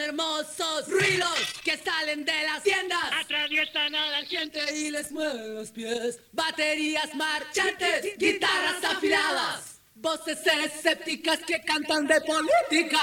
hermosos ruidos que salen de las tiendas. Atraviesan a la gente y les mueven los pies. Baterías marchantes, guitarras afiladas, voces escépticas que cantan de política.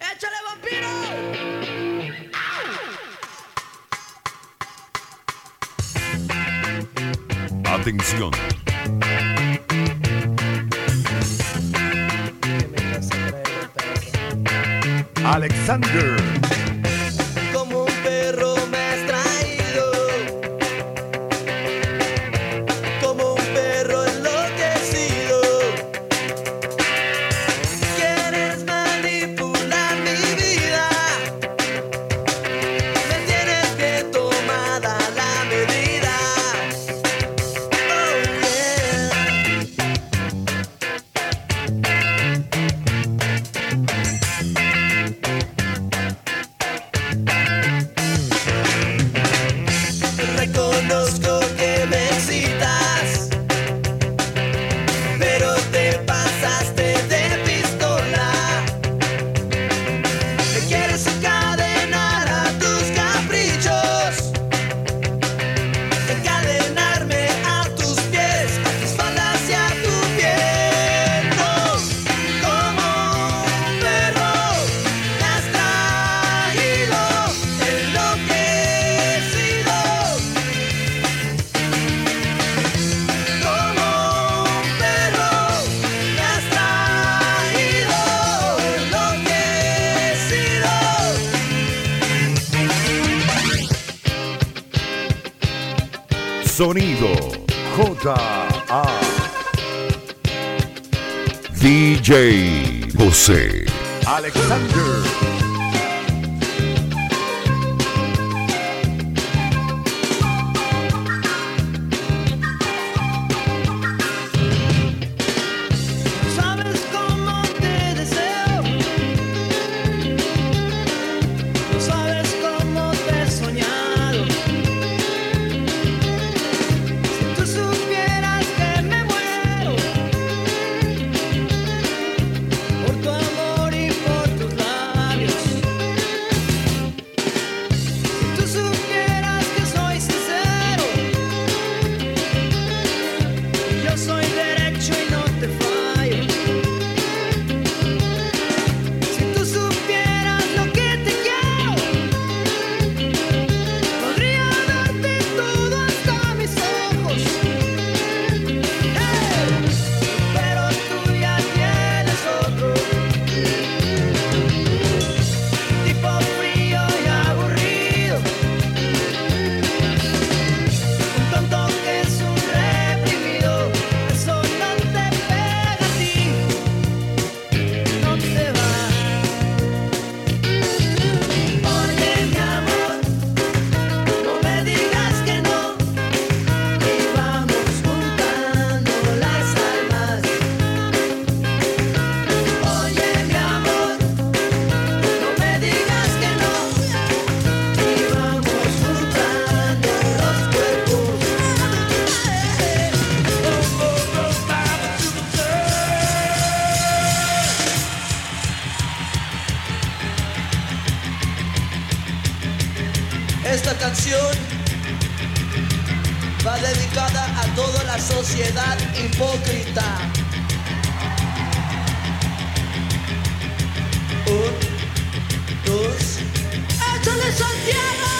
¡Échale vampiro! Atención. Alexander. DJ José Alexander. a toda la sociedad hipócrita. Un, dos. ¡Échale Santiago!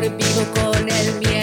dormido con el miedo.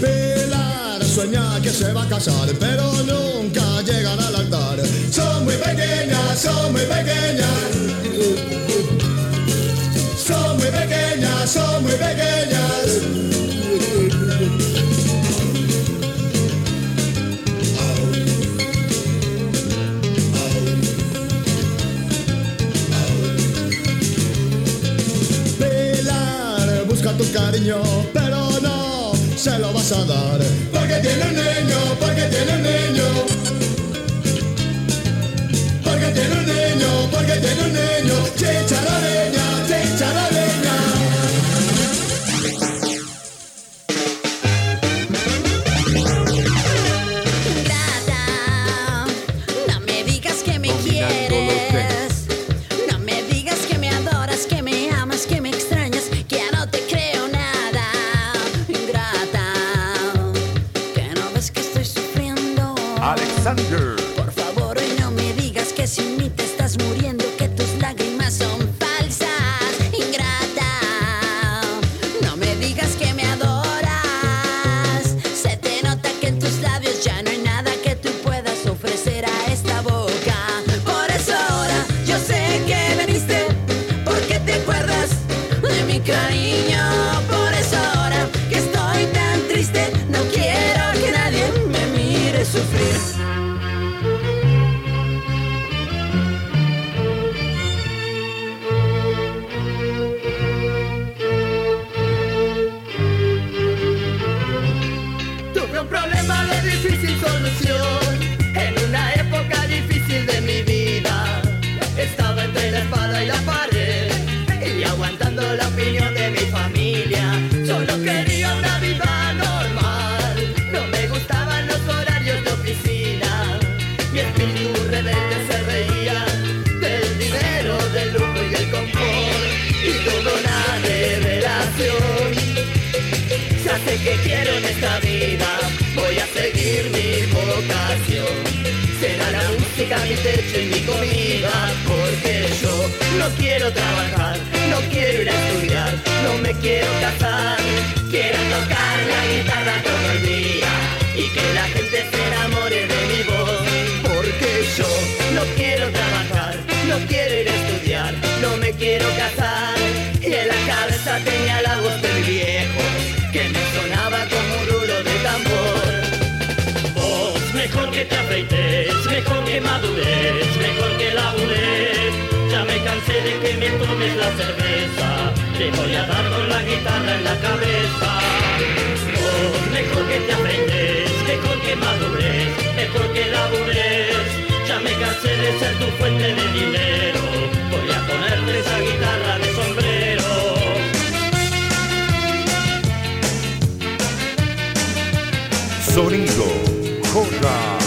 Pilar sueña que se va a casar, pero nunca llegan al altar. Son muy pequeñas, son muy pequeñas. de mi familia. Solo quería una vida normal. No me gustaban los horarios de oficina. Mi espíritu rebelde se reía del dinero, del lujo y del confort. Y toda una revelación. Ya sé que quiero en esta vida. Voy a seguir mi vocación. Será la música mi techo y mi comida, porque yo no quiero trabajar no me quiero casar. Quiero tocar la guitarra todo el día y que la gente se enamore de mi voz. Porque yo no quiero trabajar, no quiero ir a estudiar, no me quiero casar. Y en la cabeza tenía la voz del viejo que me sonaba como un rulo de tambor. Vos, mejor que te afeites, mejor que madures, mejor que labures ya me cansé de que me tomes la cerveza, te voy a dar con la guitarra en la cabeza. Oh, mejor que te aprendes, mejor que madures, mejor que labures, ya me cansé de ser tu fuente de dinero, voy a ponerte esa guitarra de sombrero. Sonido J.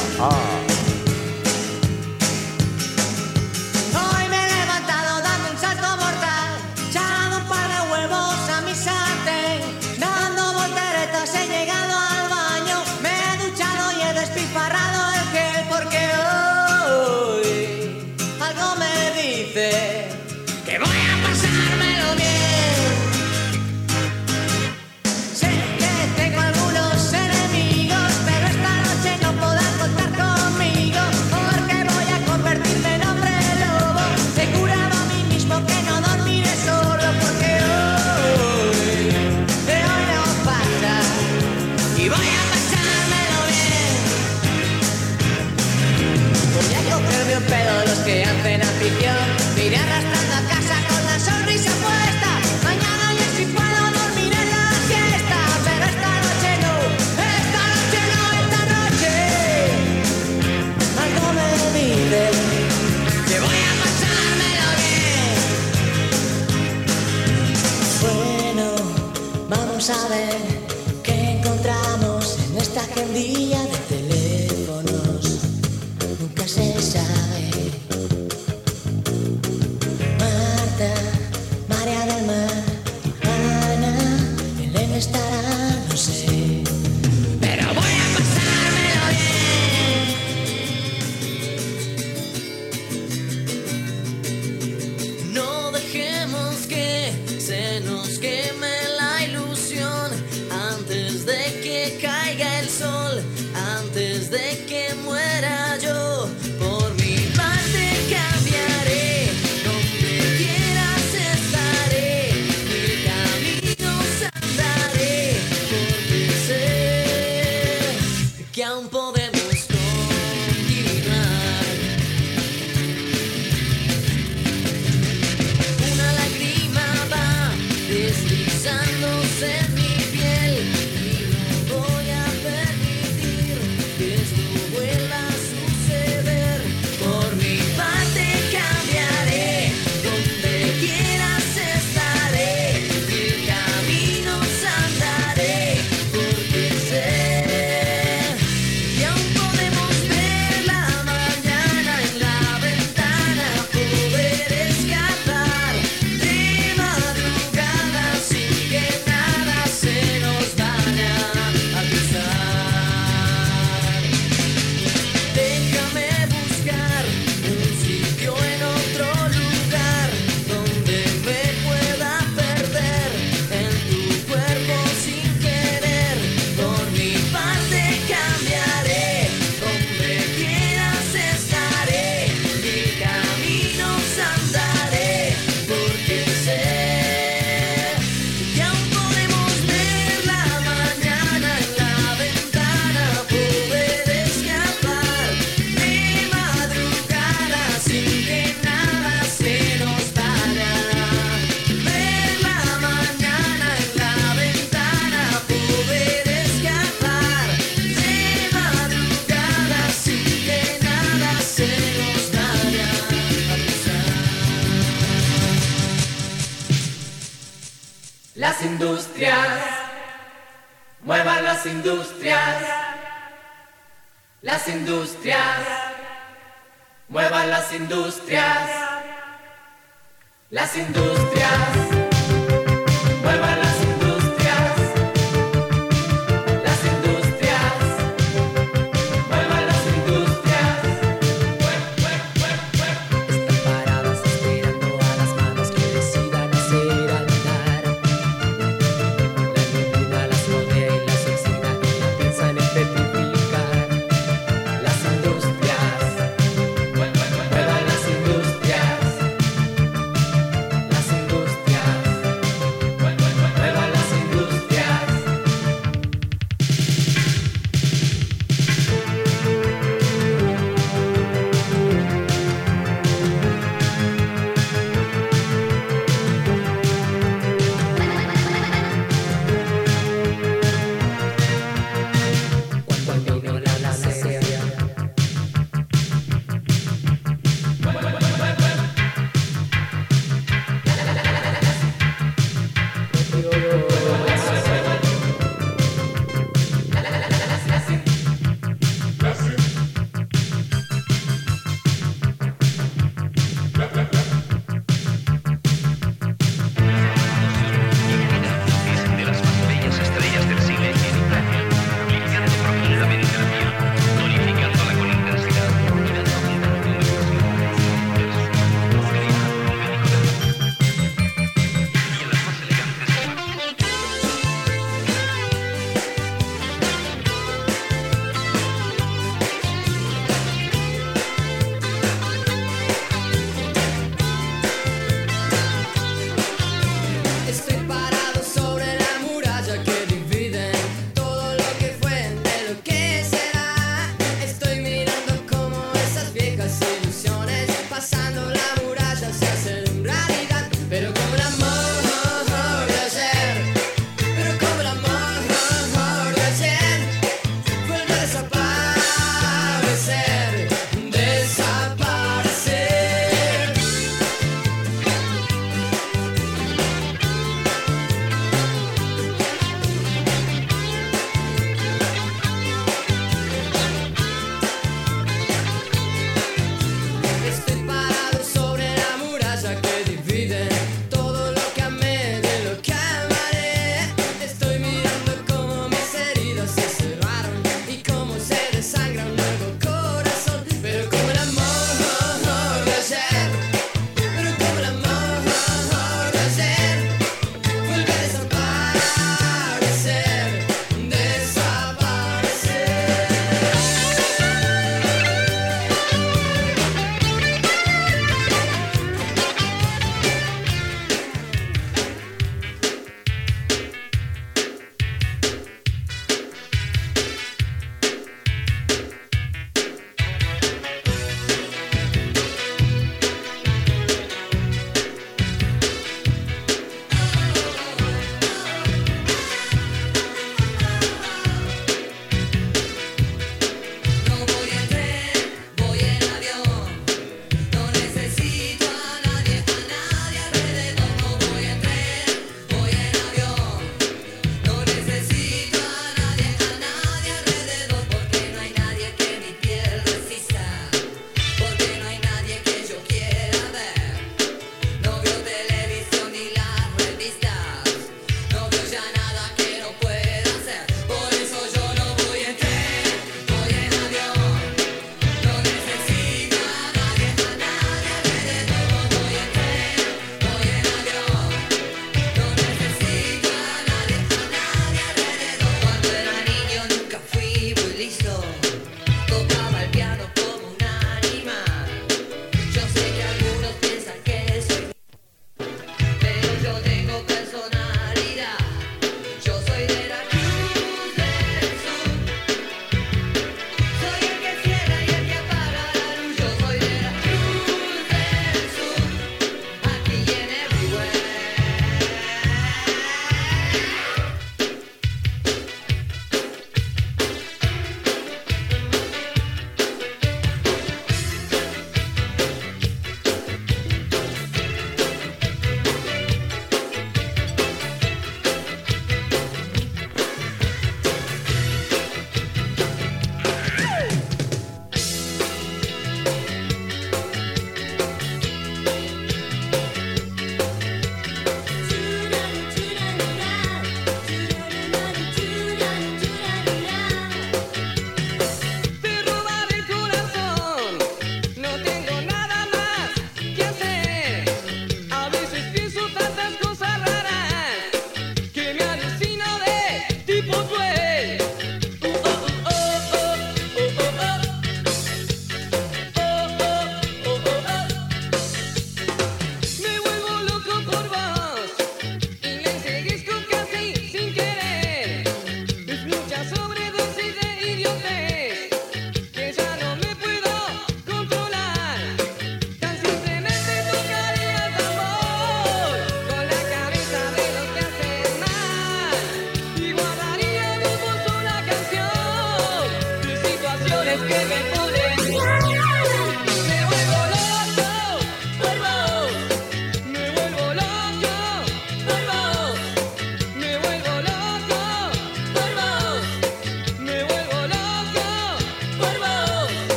industrias, muevan las industrias, las industrias, muevan las industrias, las industrias.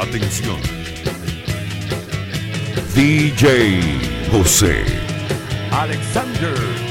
Atención. DJ José Alexander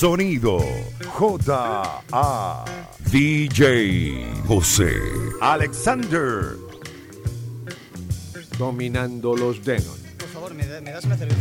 sonido. J.A. DJ José Alexander. Dominando los Denon. Por favor, me, me das una cerveza.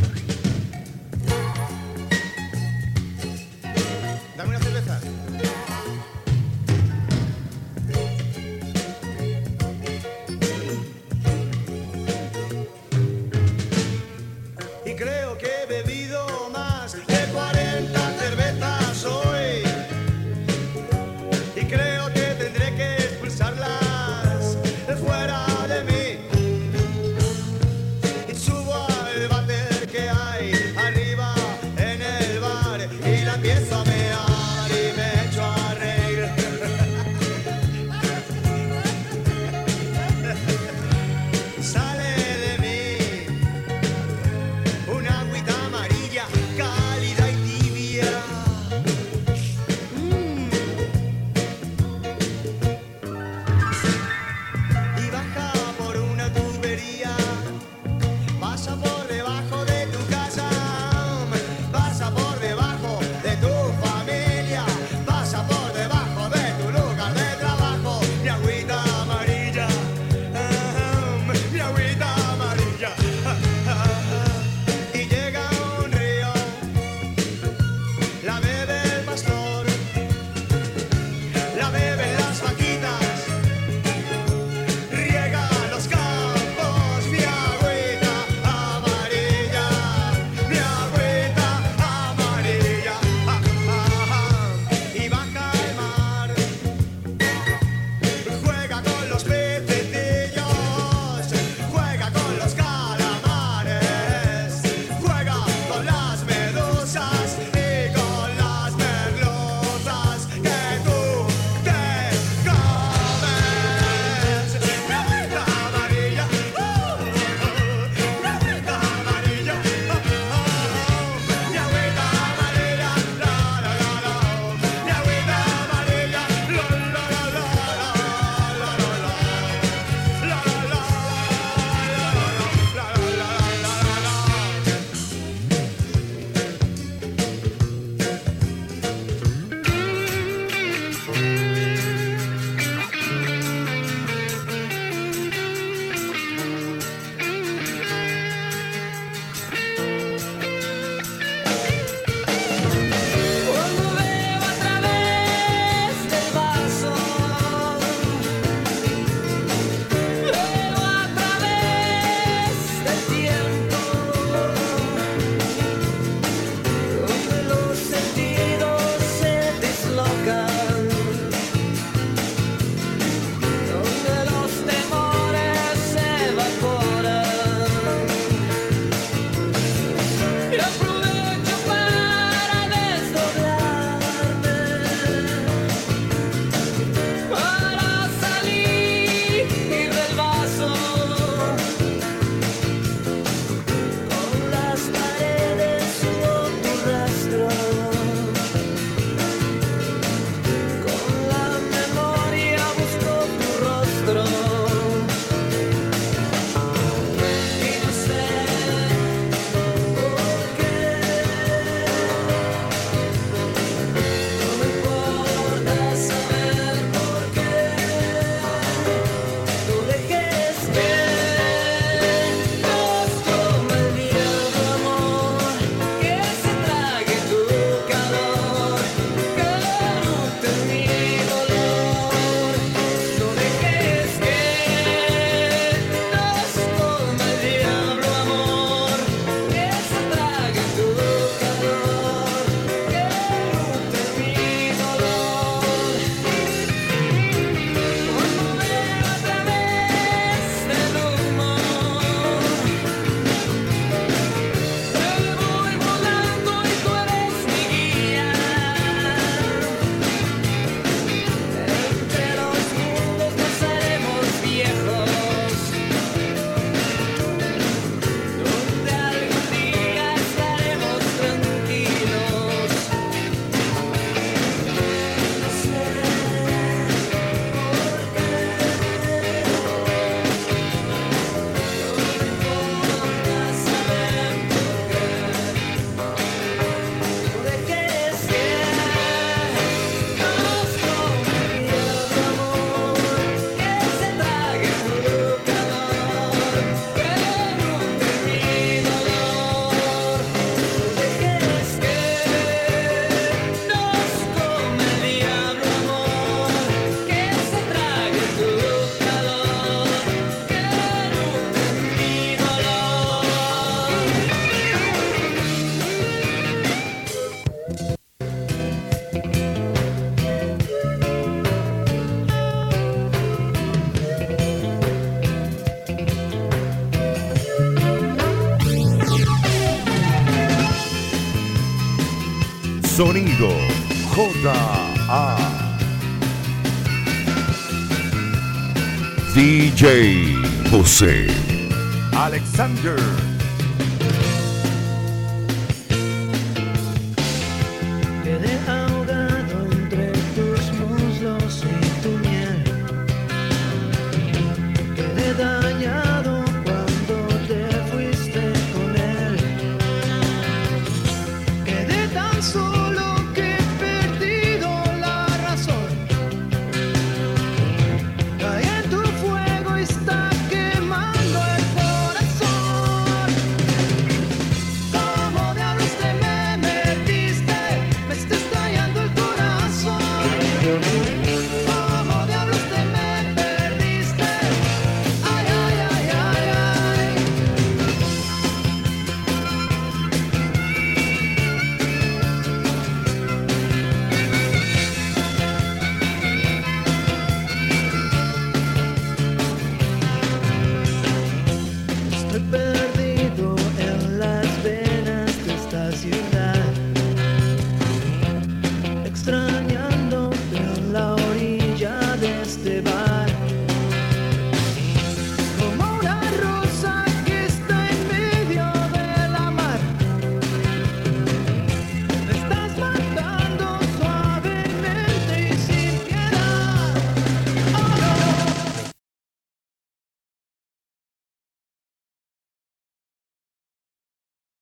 Sonido J.A. DJ José Alexander.